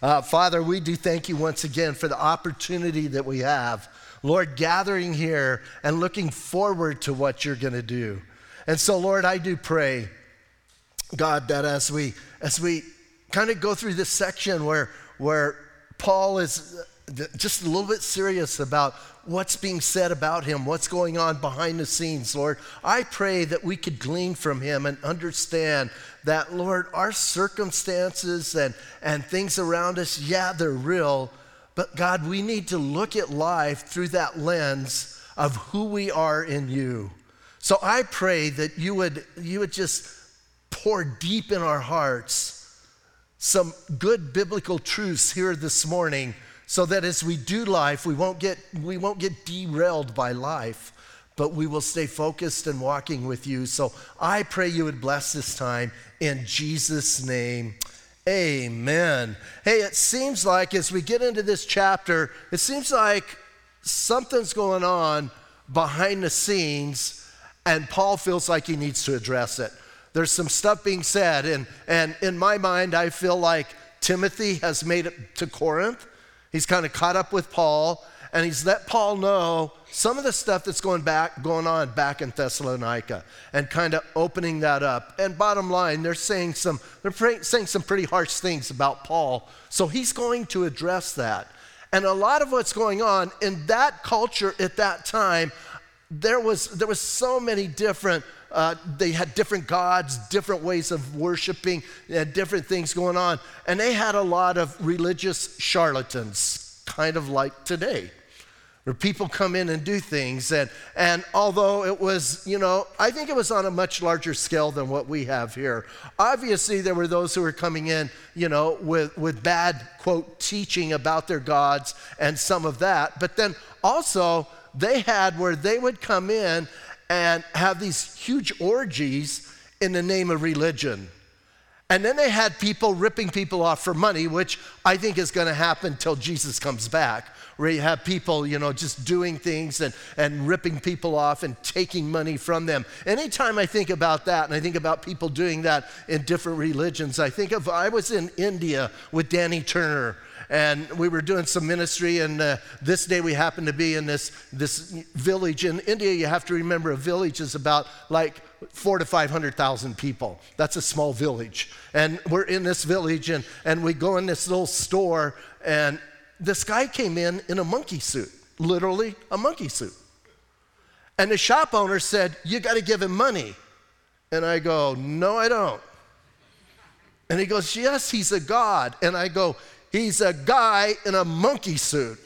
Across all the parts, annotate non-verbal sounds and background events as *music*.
Uh, Father, we do thank you once again for the opportunity that we have, Lord, gathering here and looking forward to what you're going to do. And so, Lord, I do pray, God, that as we as we kind of go through this section where where Paul is just a little bit serious about what's being said about him, what's going on behind the scenes, Lord. I pray that we could glean from him and understand that, Lord, our circumstances and, and things around us, yeah, they're real, but God, we need to look at life through that lens of who we are in you. So I pray that you would, you would just pour deep in our hearts some good biblical truths here this morning so that as we do life, we won't get, we won't get derailed by life, but we will stay focused and walking with you. So I pray you would bless this time in Jesus' name. Amen. Hey, it seems like as we get into this chapter, it seems like something's going on behind the scenes, and Paul feels like he needs to address it. There's some stuff being said, and, and in my mind, I feel like Timothy has made it to Corinth He's kind of caught up with Paul, and he's let Paul know some of the stuff that's going back going on back in Thessalonica and kind of opening that up. And bottom line, they're saying some they're saying some pretty harsh things about Paul. So he's going to address that. And a lot of what's going on in that culture at that time, there was there was so many different uh, they had different gods, different ways of worshiping, different things going on. And they had a lot of religious charlatans, kind of like today, where people come in and do things. And, and although it was, you know, I think it was on a much larger scale than what we have here. Obviously, there were those who were coming in, you know, with, with bad, quote, teaching about their gods and some of that. But then also, they had where they would come in and have these huge orgies in the name of religion. And then they had people ripping people off for money, which I think is going to happen till Jesus comes back, where you have people, you know, just doing things and, and ripping people off and taking money from them. Anytime I think about that, and I think about people doing that in different religions, I think of I was in India with Danny Turner and we were doing some ministry. And uh, this day we happened to be in this, this village in India. You have to remember a village is about like four to 500,000 people. That's a small village. And we're in this village and, and we go in this little store and this guy came in in a monkey suit, literally a monkey suit. And the shop owner said, You got to give him money. And I go, No, I don't. And he goes, Yes, he's a God. And I go, He's a guy in a monkey suit.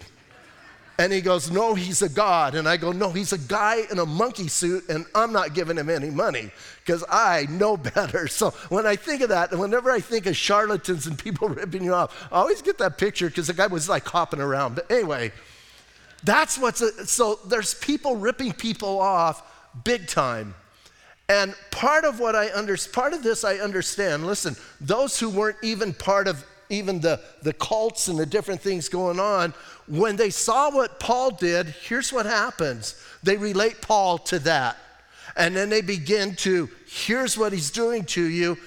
And he goes, No, he's a God. And I go, No, he's a guy in a monkey suit, and I'm not giving him any money because I know better. So when I think of that, and whenever I think of charlatans and people *laughs* ripping you off, I always get that picture because the guy was like hopping around. But anyway, that's what's a, so there's people ripping people off big time. And part of what I under, part of this I understand. Listen, those who weren't even part of even the, the cults and the different things going on, when they saw what Paul did, here's what happens they relate Paul to that. And then they begin to, here's what he's doing to you,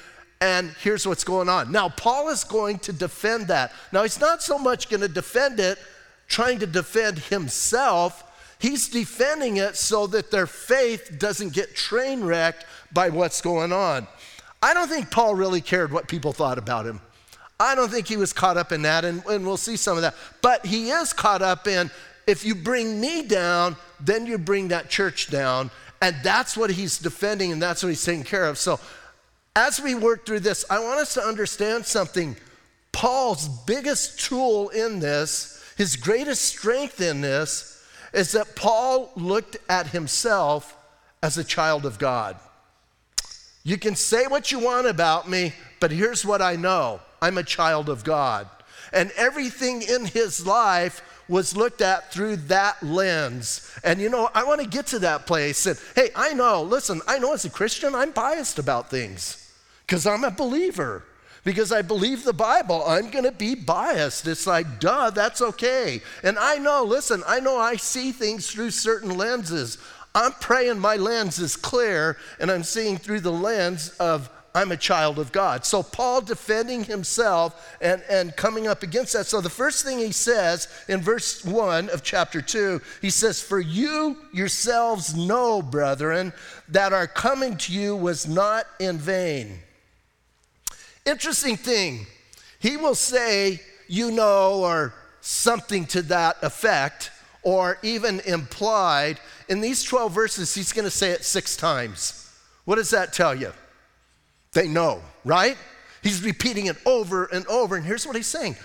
and here's what's going on. Now, Paul is going to defend that. Now, he's not so much going to defend it, trying to defend himself. He's defending it so that their faith doesn't get train wrecked by what's going on. I don't think Paul really cared what people thought about him. I don't think he was caught up in that, and, and we'll see some of that. But he is caught up in if you bring me down, then you bring that church down. And that's what he's defending, and that's what he's taking care of. So, as we work through this, I want us to understand something. Paul's biggest tool in this, his greatest strength in this, is that Paul looked at himself as a child of God. You can say what you want about me, but here's what I know I'm a child of God. And everything in his life was looked at through that lens. And you know, I want to get to that place. And hey, I know, listen, I know as a Christian, I'm biased about things because I'm a believer. Because I believe the Bible, I'm gonna be biased. It's like, duh, that's okay. And I know, listen, I know I see things through certain lenses. I'm praying my lens is clear and I'm seeing through the lens of I'm a child of God. So, Paul defending himself and, and coming up against that. So, the first thing he says in verse 1 of chapter 2, he says, For you yourselves know, brethren, that our coming to you was not in vain. Interesting thing, he will say, You know, or something to that effect or even implied. In these 12 verses, he's going to say it six times. What does that tell you? They know, right? He's repeating it over and over. And here's what he's saying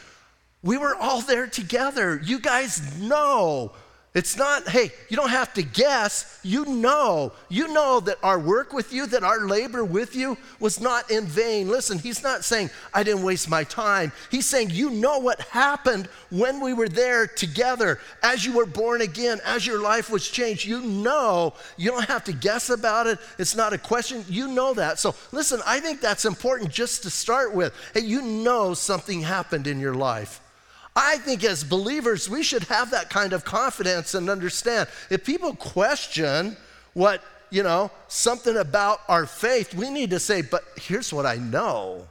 We were all there together. You guys know it's not, hey, you don't have to guess. You know. You know that our work with you, that our labor with you was not in vain. Listen, he's not saying, I didn't waste my time. He's saying, you know what happened when we were there together, as you were born again, as your life was changed. You know. You don't have to guess about it. It's not a question. You know that. So listen, I think that's important just to start with. Hey, you know something happened in your life. I think as believers, we should have that kind of confidence and understand. If people question what, you know, something about our faith, we need to say, but here's what I know.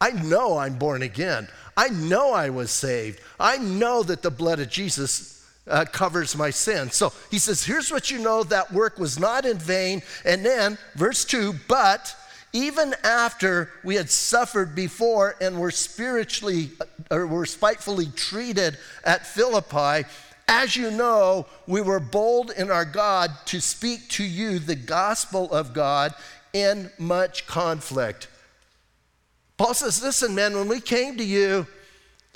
I know I'm born again. I know I was saved. I know that the blood of Jesus uh, covers my sin. So he says, here's what you know that work was not in vain. And then, verse 2, but even after we had suffered before and were spiritually uh, or were spitefully treated at Philippi, as you know, we were bold in our God to speak to you the gospel of God in much conflict. Paul says, Listen, man, when we came to you,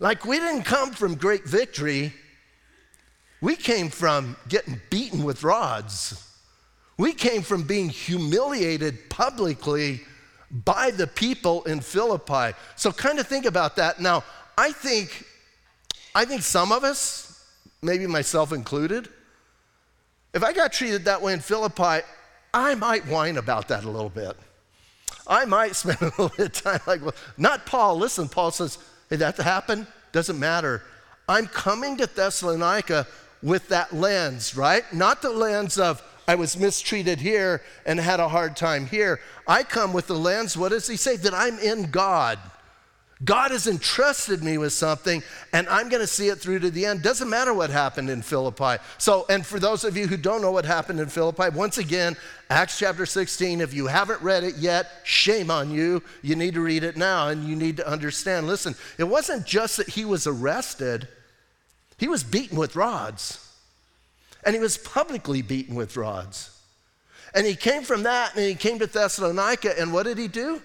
like we didn't come from great victory, we came from getting beaten with rods. We came from being humiliated publicly by the people in Philippi. So kind of think about that. Now, I think I think some of us, maybe myself included, if I got treated that way in Philippi, I might whine about that a little bit. I might *laughs* spend a little bit of time like, well, not Paul. Listen, Paul says, hey, that happened, doesn't matter. I'm coming to Thessalonica with that lens, right? Not the lens of, I was mistreated here and had a hard time here. I come with the lens, what does he say? That I'm in God. God has entrusted me with something, and I'm going to see it through to the end. Doesn't matter what happened in Philippi. So, and for those of you who don't know what happened in Philippi, once again, Acts chapter 16, if you haven't read it yet, shame on you. You need to read it now, and you need to understand. Listen, it wasn't just that he was arrested, he was beaten with rods and he was publicly beaten with rods. And he came from that and he came to Thessalonica, and what did he do?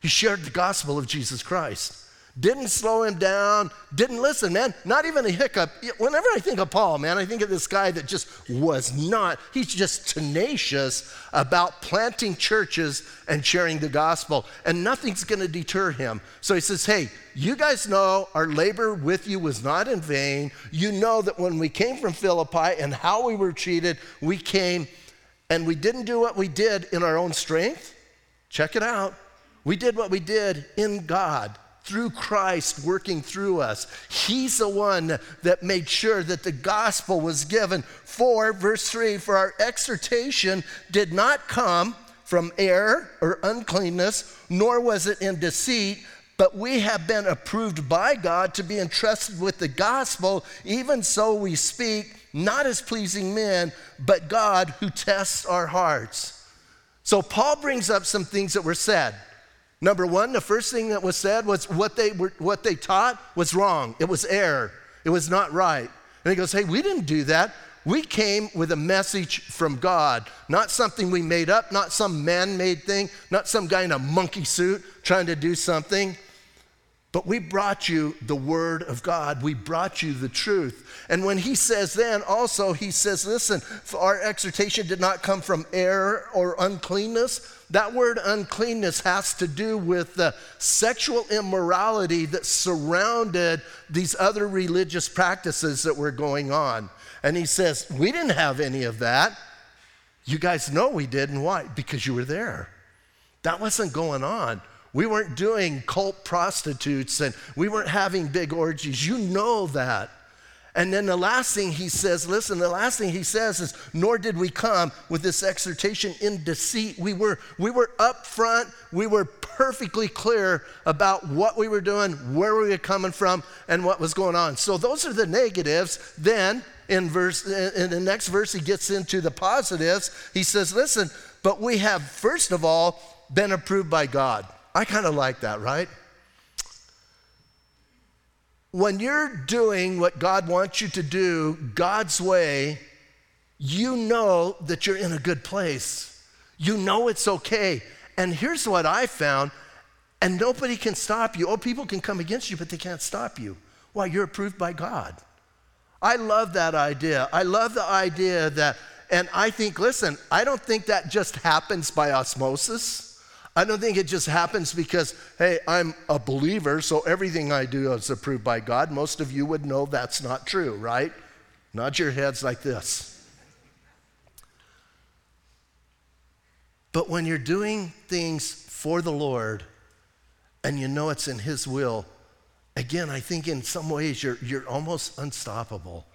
He shared the gospel of Jesus Christ didn't slow him down, didn't listen, man. Not even a hiccup. Whenever I think of Paul, man, I think of this guy that just was not, he's just tenacious about planting churches and sharing the gospel, and nothing's going to deter him. So he says, Hey, you guys know our labor with you was not in vain. You know that when we came from Philippi and how we were treated, we came and we didn't do what we did in our own strength. Check it out. We did what we did in God through Christ working through us. He's the one that made sure that the gospel was given. For, verse 3, for our exhortation did not come from error or uncleanness, nor was it in deceit, but we have been approved by God to be entrusted with the gospel. Even so, we speak, not as pleasing men, but God who tests our hearts. So, Paul brings up some things that were said. Number one, the first thing that was said was what they, were, what they taught was wrong. It was error. It was not right. And he goes, Hey, we didn't do that. We came with a message from God, not something we made up, not some man made thing, not some guy in a monkey suit trying to do something. But we brought you the word of God. We brought you the truth. And when he says then, also, he says, listen, our exhortation did not come from error or uncleanness. That word uncleanness has to do with the sexual immorality that surrounded these other religious practices that were going on. And he says, We didn't have any of that. You guys know we did, and why? Because you were there. That wasn't going on. We weren't doing cult prostitutes and we weren't having big orgies. You know that. And then the last thing he says, listen, the last thing he says is, nor did we come with this exhortation in deceit. We were, we were up front, we were perfectly clear about what we were doing, where we were coming from, and what was going on. So those are the negatives. Then in verse in the next verse, he gets into the positives. He says, listen, but we have first of all been approved by God. I kind of like that, right? when you're doing what God wants you to do God's way, you know that you're in a good place. You know it's okay. And here's what I found, and nobody can stop you. Oh, people can come against you, but they can't stop you. Why? You're approved by God. I love that idea. I love the idea that, and I think, listen, I don't think that just happens by osmosis. I don't think it just happens because, hey, I'm a believer, so everything I do is approved by God. Most of you would know that's not true, right? Nod your heads like this. But when you're doing things for the Lord and you know it's in His will, again, I think in some ways you're, you're almost unstoppable.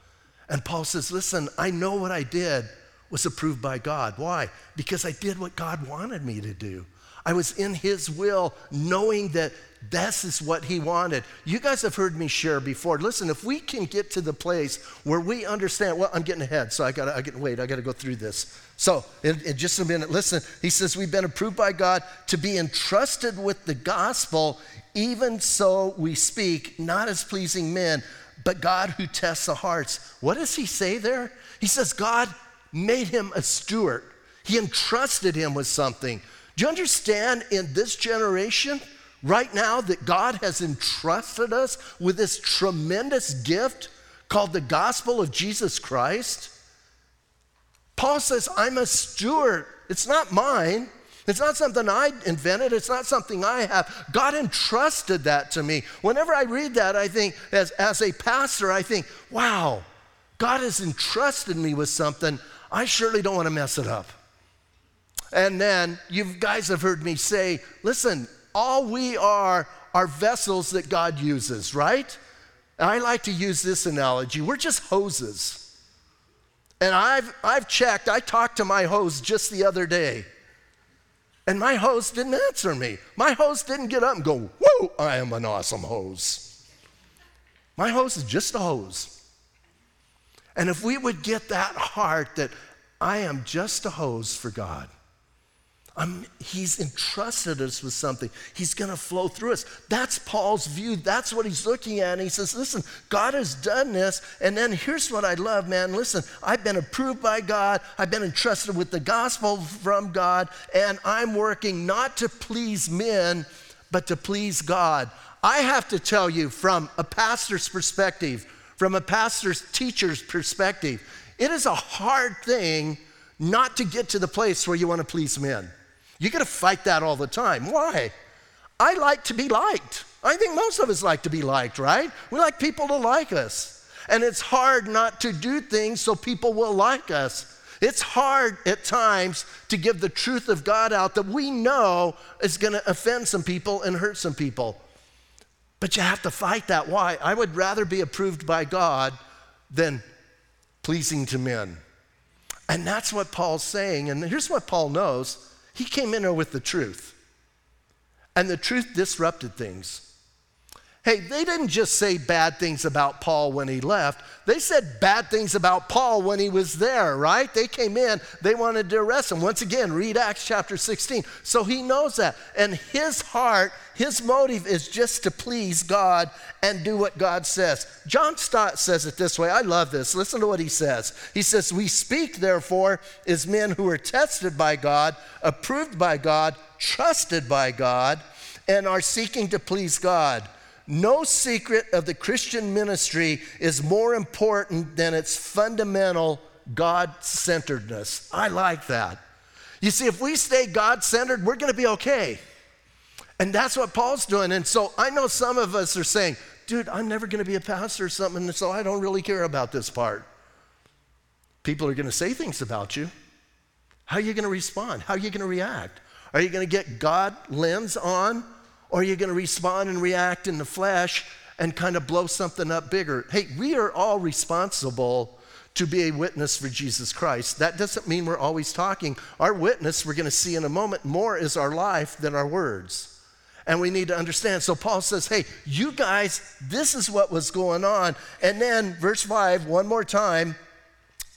And Paul says, Listen, I know what I did was approved by God. Why? Because I did what God wanted me to do. I was in His will, knowing that this is what He wanted. You guys have heard me share before. Listen, if we can get to the place where we understand, well, I'm getting ahead, so I gotta, I gotta wait, I gotta go through this. So, in, in just a minute, listen, He says, We've been approved by God to be entrusted with the gospel, even so we speak, not as pleasing men, but God who tests the hearts. What does He say there? He says, God made him a steward. He entrusted him with something. Do you understand in this generation, right now, that God has entrusted us with this tremendous gift called the gospel of Jesus Christ? Paul says, I'm a steward. It's not mine. It's not something I invented. It's not something I have. God entrusted that to me. Whenever I read that, I think, as, as a pastor, I think, wow, God has entrusted me with something. I surely don't want to mess it up. And then you guys have heard me say, listen, all we are are vessels that God uses, right? And I like to use this analogy. We're just hoses. And I've, I've checked, I talked to my hose just the other day. And my hose didn't answer me. My hose didn't get up and go, Whoa, I am an awesome hose. My hose is just a hose. And if we would get that heart that I am just a hose for God, I'm, he's entrusted us with something. He's going to flow through us. That's Paul's view. That's what he's looking at. And he says, Listen, God has done this. And then here's what I love, man. Listen, I've been approved by God, I've been entrusted with the gospel from God, and I'm working not to please men, but to please God. I have to tell you, from a pastor's perspective, from a pastor's teacher's perspective, it is a hard thing not to get to the place where you want to please men. You got to fight that all the time. Why? I like to be liked. I think most of us like to be liked, right? We like people to like us. And it's hard not to do things so people will like us. It's hard at times to give the truth of God out that we know is going to offend some people and hurt some people. But you have to fight that. Why? I would rather be approved by God than pleasing to men. And that's what Paul's saying. And here's what Paul knows he came in there with the truth. And the truth disrupted things. Hey, they didn't just say bad things about Paul when he left. They said bad things about Paul when he was there, right? They came in, they wanted to arrest him. Once again, read Acts chapter 16. So he knows that. And his heart, his motive is just to please God and do what God says. John Stott says it this way. I love this. Listen to what he says. He says, We speak, therefore, as men who are tested by God, approved by God, trusted by God, and are seeking to please God. No secret of the Christian ministry is more important than its fundamental God centeredness. I like that. You see, if we stay God centered, we're going to be okay. And that's what Paul's doing. And so I know some of us are saying, dude, I'm never going to be a pastor or something, so I don't really care about this part. People are going to say things about you. How are you going to respond? How are you going to react? Are you going to get God lens on or are you going to respond and react in the flesh and kind of blow something up bigger. Hey, we are all responsible to be a witness for Jesus Christ. That doesn't mean we're always talking. Our witness, we're going to see in a moment, more is our life than our words. And we need to understand. So Paul says, hey, you guys, this is what was going on. And then, verse 5, one more time,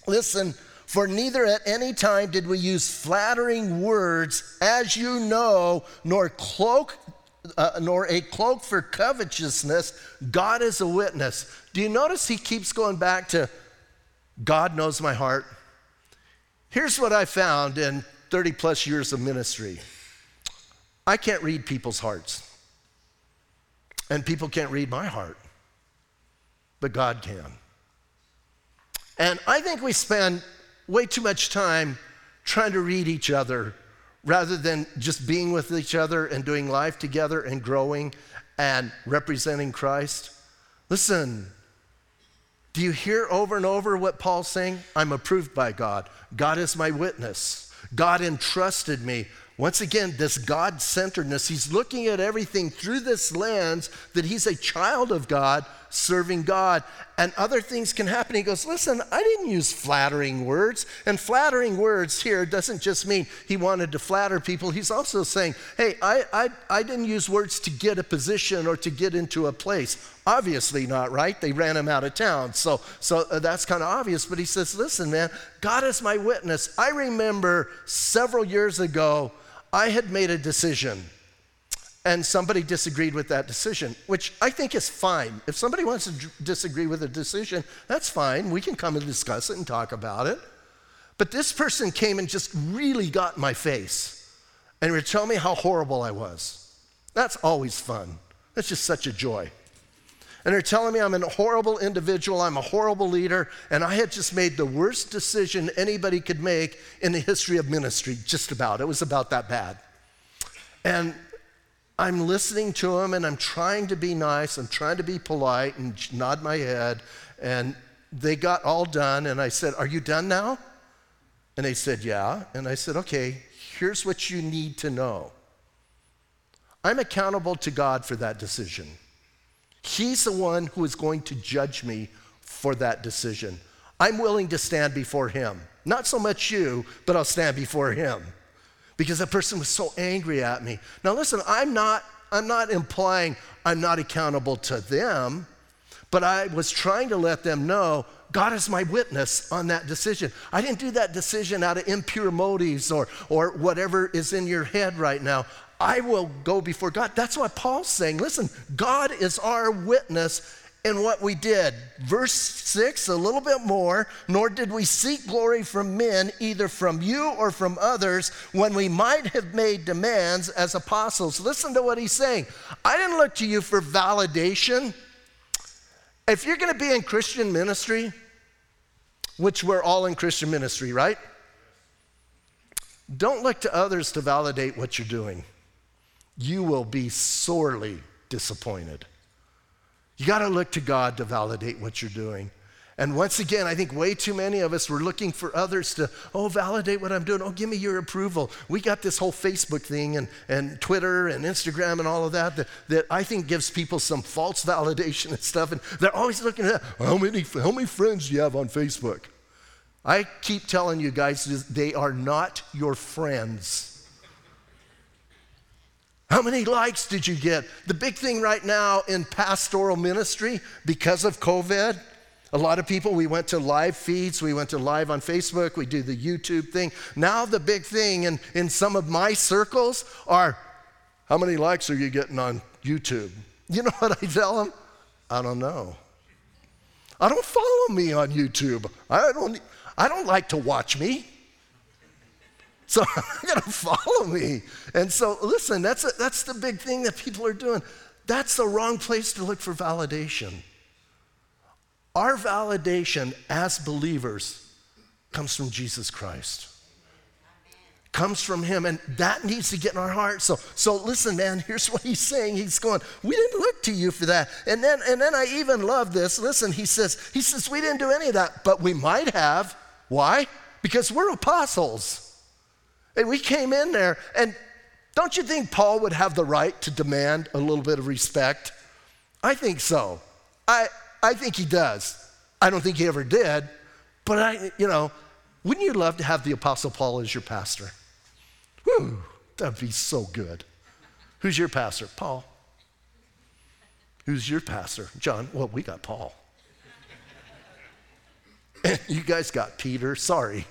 listen, for neither at any time did we use flattering words, as you know, nor cloak. Uh, nor a cloak for covetousness. God is a witness. Do you notice he keeps going back to God knows my heart? Here's what I found in 30 plus years of ministry I can't read people's hearts, and people can't read my heart, but God can. And I think we spend way too much time trying to read each other rather than just being with each other and doing life together and growing and representing Christ. Listen, do you hear over and over what Paul's saying? I'm approved by God. God is my witness. God entrusted me once again, this God centeredness, he's looking at everything through this lens that he's a child of God, serving God, and other things can happen. He goes, Listen, I didn't use flattering words. And flattering words here doesn't just mean he wanted to flatter people. He's also saying, Hey, I, I, I didn't use words to get a position or to get into a place. Obviously not, right? They ran him out of town. So, so uh, that's kind of obvious. But he says, Listen, man, God is my witness. I remember several years ago, I had made a decision and somebody disagreed with that decision, which I think is fine. If somebody wants to d- disagree with a decision, that's fine. We can come and discuss it and talk about it. But this person came and just really got in my face and would tell me how horrible I was. That's always fun. That's just such a joy. And they're telling me I'm a horrible individual, I'm a horrible leader, and I had just made the worst decision anybody could make in the history of ministry, just about. It was about that bad. And I'm listening to them and I'm trying to be nice, I'm trying to be polite and nod my head. And they got all done, and I said, Are you done now? And they said, Yeah. And I said, Okay, here's what you need to know I'm accountable to God for that decision. He's the one who is going to judge me for that decision. I'm willing to stand before him. Not so much you, but I'll stand before him. Because that person was so angry at me. Now listen, I'm not I'm not implying I'm not accountable to them, but I was trying to let them know God is my witness on that decision. I didn't do that decision out of impure motives or, or whatever is in your head right now. I will go before God. That's what Paul's saying. Listen, God is our witness in what we did. Verse 6, a little bit more, nor did we seek glory from men, either from you or from others, when we might have made demands as apostles. Listen to what he's saying. I didn't look to you for validation. If you're going to be in Christian ministry, which we're all in Christian ministry, right? Don't look to others to validate what you're doing you will be sorely disappointed. You got to look to God to validate what you're doing. And once again, I think way too many of us were looking for others to, oh, validate what I'm doing. Oh, give me your approval. We got this whole Facebook thing and, and Twitter and Instagram and all of that, that that I think gives people some false *laughs* validation and stuff. And they're always looking at how many, how many friends do you have on Facebook? I keep telling you guys, they are not your friends. How many likes did you get? The big thing right now in pastoral ministry, because of COVID, a lot of people, we went to live feeds, we went to live on Facebook, we do the YouTube thing. Now, the big thing in, in some of my circles are how many likes are you getting on YouTube? You know *laughs* what I tell them? I don't know. I don't follow me on YouTube. I don't, I don't like to watch me. So you're going to follow me. And so, listen, that's, a, that's the big thing that people are doing. That's the wrong place to look for validation. Our validation as believers comes from Jesus Christ. Comes from him, and that needs to get in our hearts. So, so listen, man. Here's what he's saying. He's going, "We didn't look to you for that." And then, and then I even love this. Listen, he says, he says, "We didn't do any of that, but we might have. Why? Because we're apostles." And we came in there, and don't you think Paul would have the right to demand a little bit of respect? I think so. I, I think he does. I don't think he ever did, but I, you know, wouldn't you love to have the Apostle Paul as your pastor? Whew, that'd be so good. Who's your pastor? Paul. Who's your pastor? John. Well, we got Paul. *laughs* You guys got Peter. Sorry.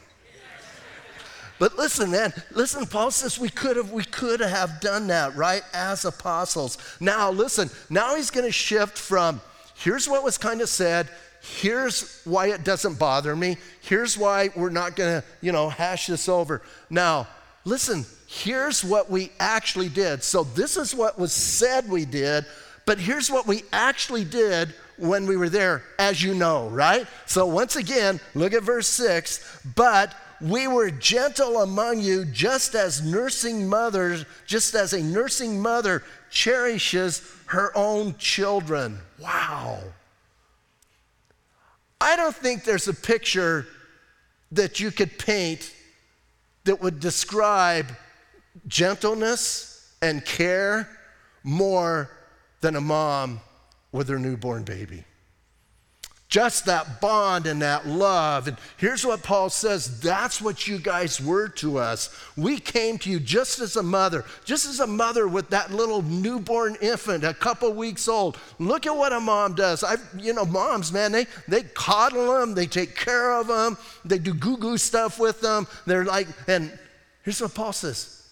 But listen, man, listen, Paul says we could have, we could have done that, right? As apostles. Now, listen, now he's going to shift from here's what was kind of said, here's why it doesn't bother me, here's why we're not going to, you know, hash this over. Now, listen, here's what we actually did. So this is what was said we did, but here's what we actually did when we were there, as you know, right? So once again, look at verse 6. But we were gentle among you, just as nursing mothers, just as a nursing mother cherishes her own children. Wow. I don't think there's a picture that you could paint that would describe gentleness and care more than a mom with her newborn baby. Just that bond and that love. And here's what Paul says that's what you guys were to us. We came to you just as a mother, just as a mother with that little newborn infant, a couple weeks old. Look at what a mom does. I've, you know, moms, man, they, they coddle them, they take care of them, they do goo goo stuff with them. They're like, and here's what Paul says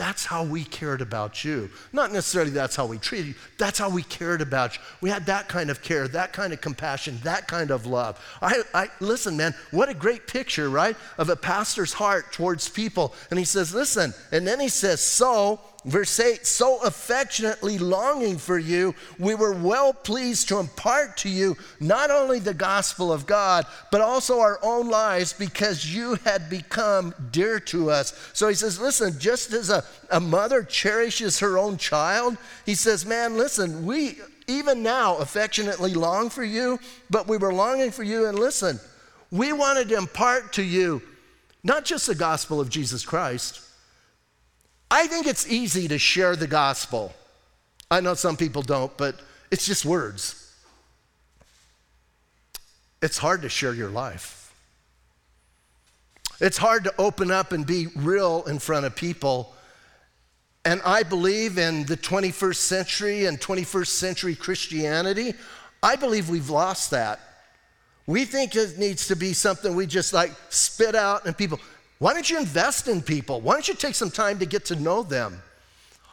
that's how we cared about you. Not necessarily that's how we treated you, that's how we cared about you. We had that kind of care, that kind of compassion, that kind of love. I, I listen, man, what a great picture, right? Of a pastor's heart towards people. And he says, listen, and then he says, so Verse 8, so affectionately longing for you, we were well pleased to impart to you not only the gospel of God, but also our own lives because you had become dear to us. So he says, listen, just as a, a mother cherishes her own child, he says, man, listen, we even now affectionately long for you, but we were longing for you. And listen, we wanted to impart to you not just the gospel of Jesus Christ I think it's easy to share the gospel. I know some people don't, but it's just words. It's hard to share your life. It's hard to open up and be real in front of people. And I believe in the 21st century and 21st century Christianity, I believe we've lost that. We think it needs to be something we just like spit out and people, why don't you invest in people? Why don't you take some time to get to know them?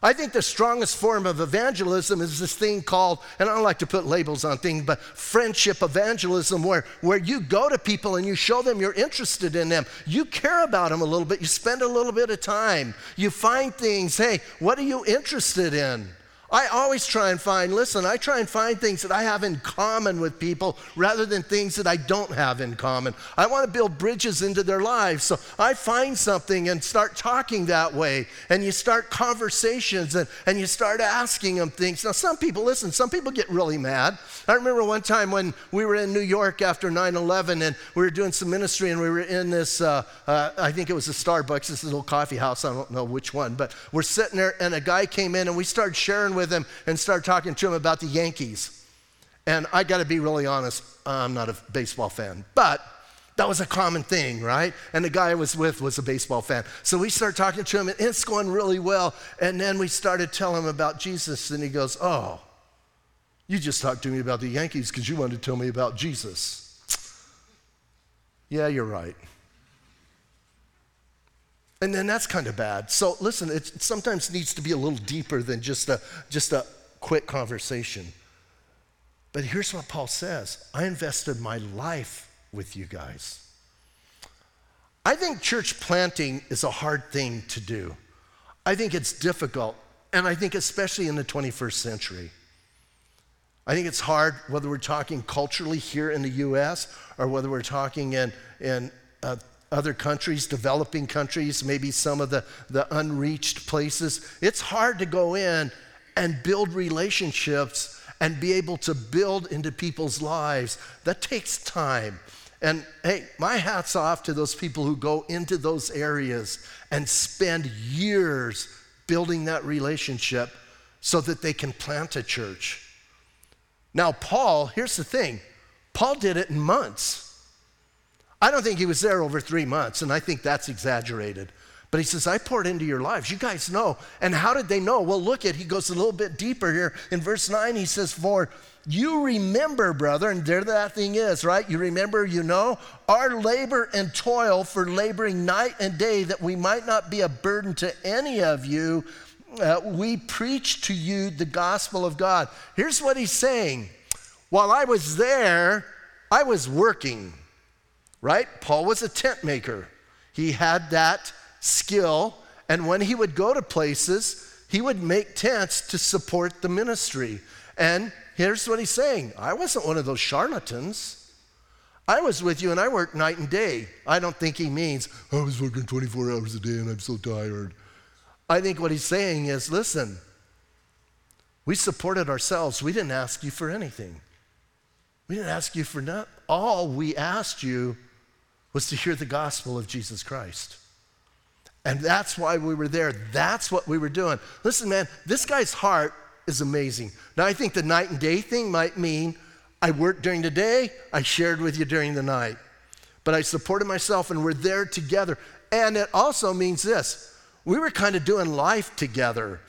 I think the strongest form of evangelism is this thing called, and I don't like to put labels on things, but friendship evangelism, where, where you go to people and you show them you're interested in them. You care about them a little bit. You spend a little bit of time. You find things, hey, what are you interested in? I always try and find, listen, I try and find things that I have in common with people rather than things that I don't have in common. I want to build bridges into their lives. So I find something and start talking that way. And you start conversations and, and you start asking them things. Now, some people, listen, some people get really mad. I remember one time when we were in New York after 9 11 and we were doing some ministry and we were in this, uh, uh, I think it was a Starbucks, this little coffee house, I don't know which one, but we're sitting there and a guy came in and we started sharing with him and start talking to him about the Yankees. And I got to be really honest, I'm not a baseball fan, but that was a common thing, right? And the guy I was with was a baseball fan. So we start talking to him, and it's going really well. And then we started telling him about Jesus, and he goes, Oh, you just talked to me about the Yankees because you wanted to tell me about Jesus. Yeah, you're right. And then that's kind of bad. So listen, it sometimes needs to be a little deeper than just a, just a quick conversation. But here's what Paul says I invested my life with you guys. I think church planting is a hard thing to do. I think it's difficult, and I think especially in the 21st century. I think it's hard whether we're talking culturally here in the US or whether we're talking in, in uh, other countries, developing countries, maybe some of the, the unreached places. It's hard to go in and build relationships and be able to build into people's lives. That takes time. And hey, my hat's off to those people who go into those areas and spend years building that relationship so that they can plant a church. Now, Paul, here's the thing Paul did it in months. I don't think he was there over three months, and I think that's exaggerated. But he says, I poured into your lives. You guys know. And how did they know? Well, look at, he goes a little bit deeper here. In verse 9, he says, For you remember, brother, and there that thing is, right? You remember, you know, our labor and toil for laboring night and day that we might not be a burden to any of you. Uh, we preach to you the gospel of God. Here's what he's saying While I was there, I was working, right? Paul was a tent maker, he had that skill. And when he would go to places, he would make tents to support the ministry. And here's what he's saying I wasn't one of those charlatans. I was with you and I worked night and day. I don't think he means, I was working 24 hours a day and I'm so tired. I think what he's saying is, listen, we supported ourselves. We didn't ask you for anything. We didn't ask you for nothing. All we asked you was to hear the gospel of Jesus Christ. And that's why we were there. That's what we were doing. Listen, man, this guy's heart is amazing. Now, I think the night and day thing might mean I worked during the day, I shared with you during the night. But I supported myself and we're there together. And it also means this we were kind of doing life together.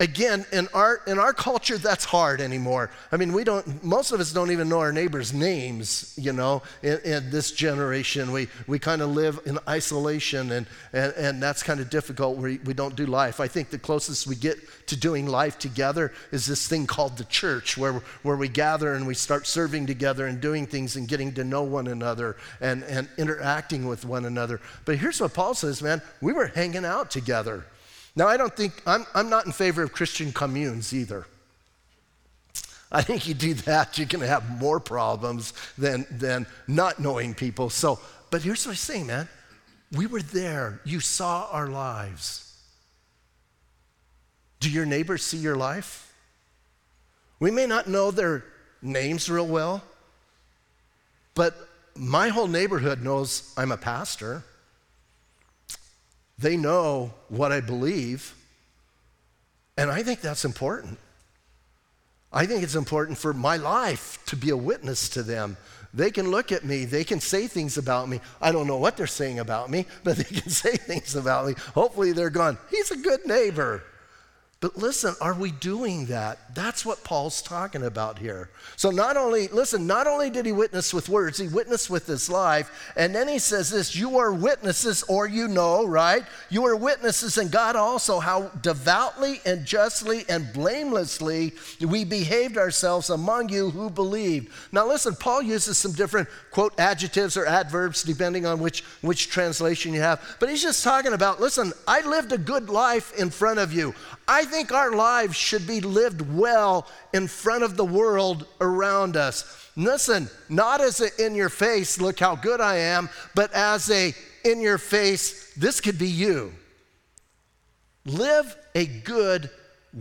Again, in our, in our culture, that's hard anymore. I mean, we don't, most of us don't even know our neighbors' names, you know, in, in this generation. We, we kind of live in isolation, and, and, and that's kind of difficult. We, we don't do life. I think the closest we get to doing life together is this thing called the church, where, where we gather and we start serving together and doing things and getting to know one another and, and interacting with one another. But here's what Paul says, man we were hanging out together. Now, I don't think, I'm, I'm not in favor of Christian communes either. I think you do that, you're going to have more problems than, than not knowing people. So, but here's what I say, man. We were there. You saw our lives. Do your neighbors see your life? We may not know their names real well, but my whole neighborhood knows I'm a pastor. They know what I believe. And I think that's important. I think it's important for my life to be a witness to them. They can look at me, they can say things about me. I don't know what they're saying about me, but they can *laughs* say things about me. Hopefully, they're gone. he's a good neighbor. But listen, are we doing that? That's what Paul's talking about here. So, not only, listen, not only did he witness with words, he witnessed with his life. And then he says this You are witnesses, or you know, right? You are witnesses, and God also, how devoutly and justly and blamelessly we behaved ourselves among you who believed. Now, listen, Paul uses some different, quote, adjectives or adverbs, depending on which, which translation you have. But he's just talking about, listen, I lived a good life in front of you. I think our lives should be lived well in front of the world around us. Listen, not as a in your face, look how good I am, but as a in your face, this could be you. Live a good,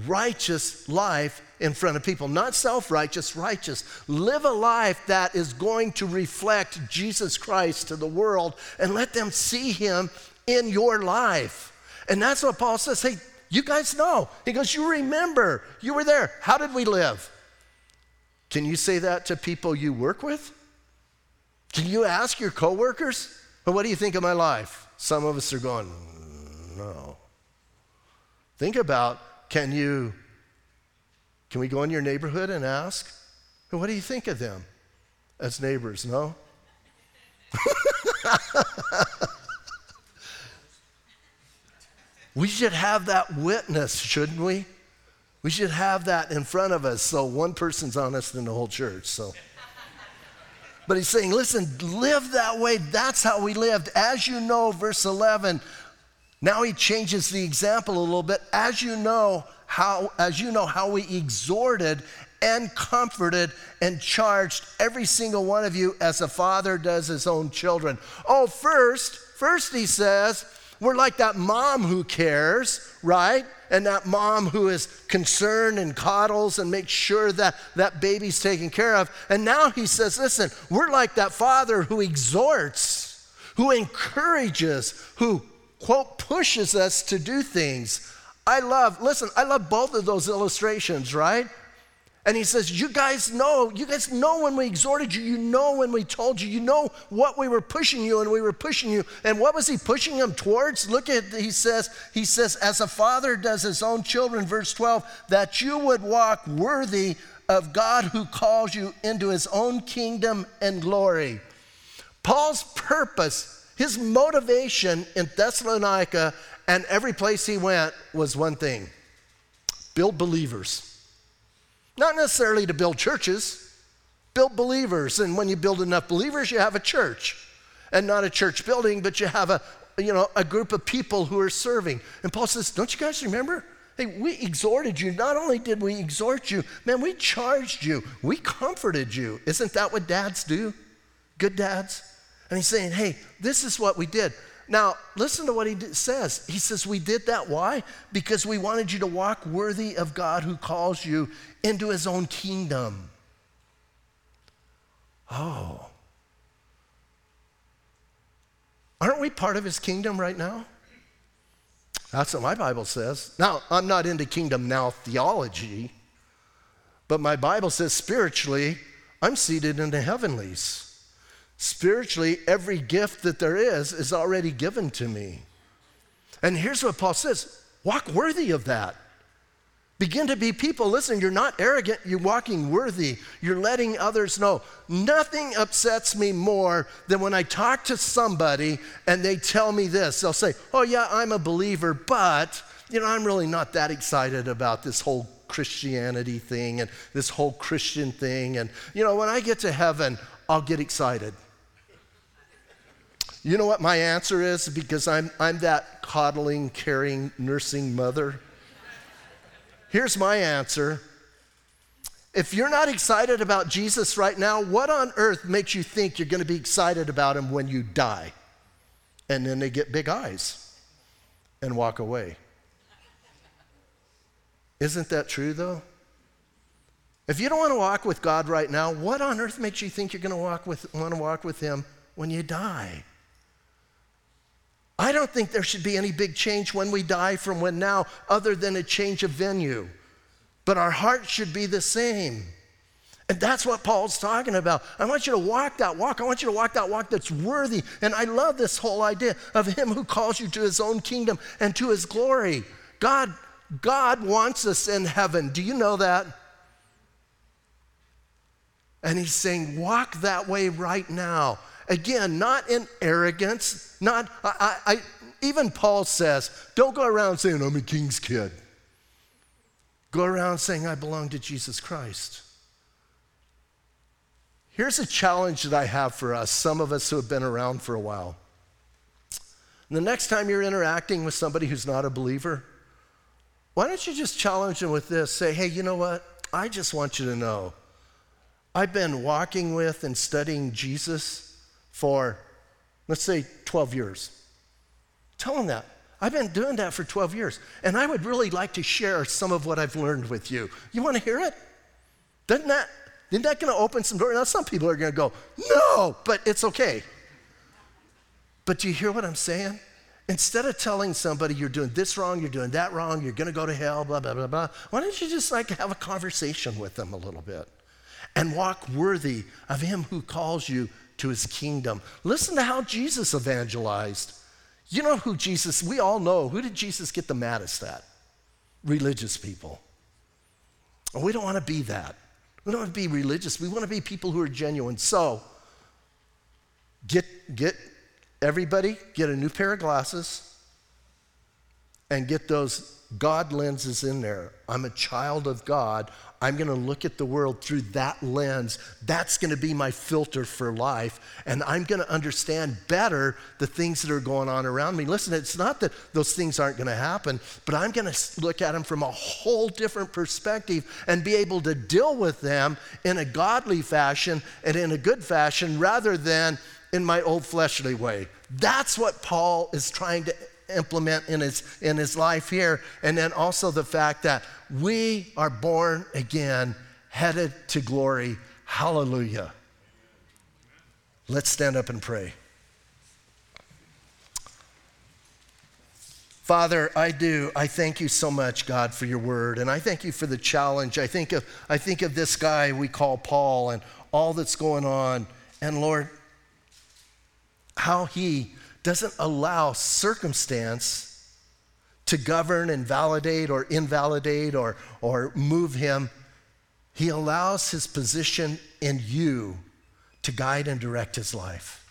righteous life in front of people, not self righteous, righteous. Live a life that is going to reflect Jesus Christ to the world and let them see him in your life. And that's what Paul says. Hey, you guys know. He goes, You remember, you were there. How did we live? Can you say that to people you work with? Can you ask your coworkers, What do you think of my life? Some of us are going, No. Think about can you, can we go in your neighborhood and ask, What do you think of them as neighbors? No? *laughs* We should have that witness, shouldn't we? We should have that in front of us so one person's honest in the whole church. So. But he's saying, listen, live that way. That's how we lived. As you know, verse 11, now he changes the example a little bit. As you know how, as you know how we exhorted and comforted and charged every single one of you as a father does his own children. Oh, first, first he says, we're like that mom who cares, right? And that mom who is concerned and coddles and makes sure that that baby's taken care of. And now he says, listen, we're like that father who exhorts, who encourages, who, quote, pushes us to do things. I love, listen, I love both of those illustrations, right? And he says, You guys know, you guys know when we exhorted you, you know when we told you, you know what we were pushing you and we were pushing you. And what was he pushing them towards? Look at, he says, he says, as a father does his own children, verse 12, that you would walk worthy of God who calls you into his own kingdom and glory. Paul's purpose, his motivation in Thessalonica and every place he went was one thing build believers. Not necessarily to build churches, build believers. And when you build enough believers, you have a church. And not a church building, but you have a, you know, a group of people who are serving. And Paul says, Don't you guys remember? Hey, we exhorted you. Not only did we exhort you, man, we charged you. We comforted you. Isn't that what dads do? Good dads? And he's saying, hey, this is what we did. Now, listen to what he says. He says, We did that. Why? Because we wanted you to walk worthy of God who calls you into his own kingdom. Oh. Aren't we part of his kingdom right now? That's what my Bible says. Now, I'm not into kingdom now theology, but my Bible says spiritually, I'm seated in the heavenlies. Spiritually, every gift that there is is already given to me. And here's what Paul says walk worthy of that. Begin to be people. Listen, you're not arrogant, you're walking worthy. You're letting others know. Nothing upsets me more than when I talk to somebody and they tell me this. They'll say, Oh, yeah, I'm a believer, but, you know, I'm really not that excited about this whole Christianity thing and this whole Christian thing. And, you know, when I get to heaven, I'll get excited. You know what my answer is? Because I'm, I'm that coddling, caring, nursing mother. Here's my answer. If you're not excited about Jesus right now, what on earth makes you think you're going to be excited about him when you die? And then they get big eyes and walk away. Isn't that true, though? If you don't want to walk with God right now, what on earth makes you think you're going to walk with, want to walk with Him when you die? I don't think there should be any big change when we die from when now, other than a change of venue. But our heart should be the same. And that's what Paul's talking about. I want you to walk that walk. I want you to walk that walk that's worthy. And I love this whole idea of him who calls you to his own kingdom and to his glory. God, God wants us in heaven. Do you know that? And he's saying, walk that way right now. Again, not in arrogance, not, I, I, even Paul says, don't go around saying, I'm a king's kid. Go around saying, I belong to Jesus Christ. Here's a challenge that I have for us, some of us who have been around for a while. The next time you're interacting with somebody who's not a believer, why don't you just challenge them with this? Say, hey, you know what? I just want you to know I've been walking with and studying Jesus for, let's say, 12 years. Tell them that. I've been doing that for 12 years, and I would really like to share some of what I've learned with you. You want to hear it? Doesn't that, isn't that going to open some doors? Now, some people are going to go, no, but it's okay. But do you hear what I'm saying? Instead of telling somebody you're doing this wrong, you're doing that wrong, you're going to go to hell, blah, blah, blah, blah, why don't you just like have a conversation with them a little bit and walk worthy of Him who calls you to his kingdom. Listen to how Jesus evangelized. You know who Jesus, we all know, who did Jesus get the maddest at? Religious people. we don't want to be that. We don't want to be religious. We want to be people who are genuine. So, get, get everybody, get a new pair of glasses and get those God lenses in there. I'm a child of God. I'm going to look at the world through that lens. That's going to be my filter for life. And I'm going to understand better the things that are going on around me. Listen, it's not that those things aren't going to happen, but I'm going to look at them from a whole different perspective and be able to deal with them in a godly fashion and in a good fashion rather than in my old fleshly way. That's what Paul is trying to implement in his, in his life here. And then also the fact that we are born again, headed to glory. Hallelujah. Let's stand up and pray. Father, I do. I thank you so much, God, for your word. And I thank you for the challenge. I think of, I think of this guy we call Paul and all that's going on. And Lord, how he doesn't allow circumstance to govern and validate or invalidate or, or move him. He allows his position in you to guide and direct his life.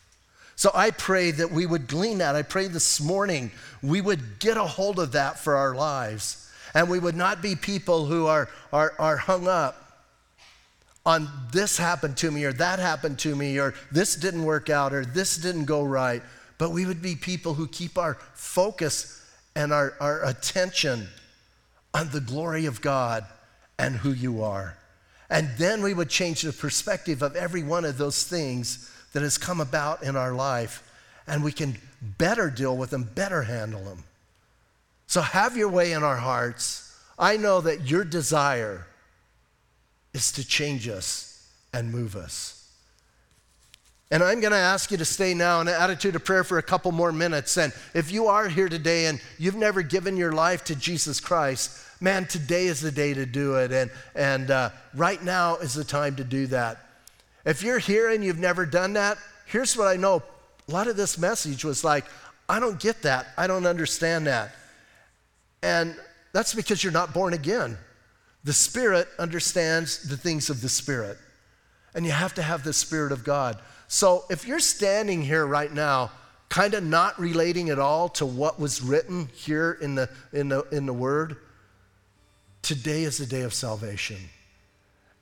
So I pray that we would glean that. I pray this morning we would get a hold of that for our lives. And we would not be people who are, are, are hung up on this happened to me or that happened to me or this didn't work out or this didn't go right. But we would be people who keep our focus and our, our attention on the glory of God and who you are. And then we would change the perspective of every one of those things that has come about in our life, and we can better deal with them, better handle them. So have your way in our hearts. I know that your desire is to change us and move us. And I'm going to ask you to stay now in an attitude of prayer for a couple more minutes. And if you are here today and you've never given your life to Jesus Christ, man, today is the day to do it. And, and uh, right now is the time to do that. If you're here and you've never done that, here's what I know. A lot of this message was like, I don't get that. I don't understand that. And that's because you're not born again. The Spirit understands the things of the Spirit. And you have to have the Spirit of God. So if you're standing here right now, kind of not relating at all to what was written here in the, in the, in the Word, today is the day of salvation.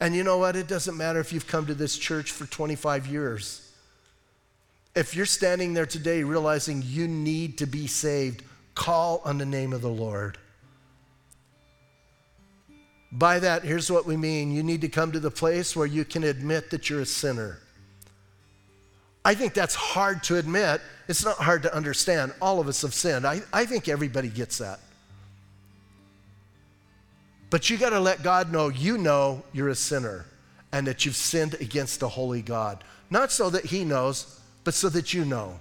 And you know what? It doesn't matter if you've come to this church for 25 years. If you're standing there today realizing you need to be saved, call on the name of the Lord. By that, here's what we mean you need to come to the place where you can admit that you're a sinner. I think that's hard to admit. It's not hard to understand. All of us have sinned. I, I think everybody gets that. But you got to let God know you know you're a sinner and that you've sinned against a holy God. Not so that He knows, but so that you know.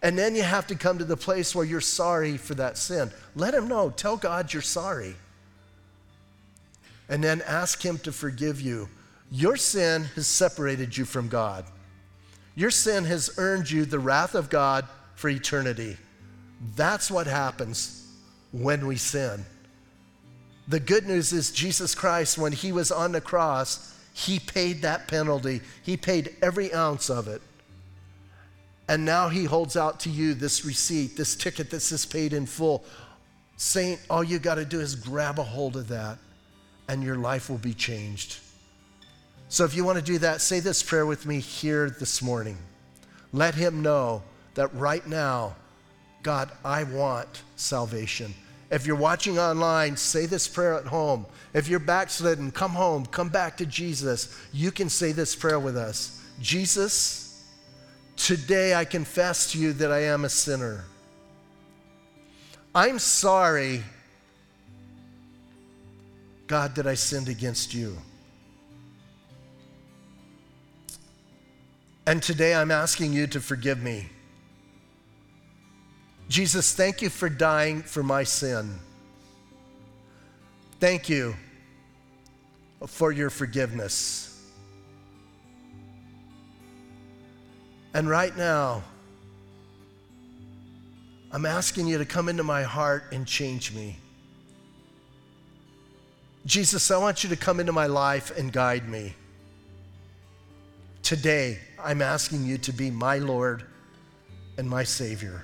And then you have to come to the place where you're sorry for that sin. Let Him know. Tell God you're sorry. And then ask Him to forgive you. Your sin has separated you from God. Your sin has earned you the wrath of God for eternity. That's what happens when we sin. The good news is Jesus Christ, when he was on the cross, he paid that penalty. He paid every ounce of it. And now he holds out to you this receipt, this ticket that says paid in full. Saint, all you got to do is grab a hold of that, and your life will be changed. So if you want to do that, say this prayer with me here this morning. Let him know that right now, God, I want salvation. If you're watching online, say this prayer at home. If you're backslidden, come home, come back to Jesus. You can say this prayer with us Jesus, today I confess to you that I am a sinner. I'm sorry, God, that I sinned against you. And today I'm asking you to forgive me. Jesus, thank you for dying for my sin. Thank you for your forgiveness. And right now, I'm asking you to come into my heart and change me. Jesus, I want you to come into my life and guide me. Today, I'm asking you to be my Lord and my Savior.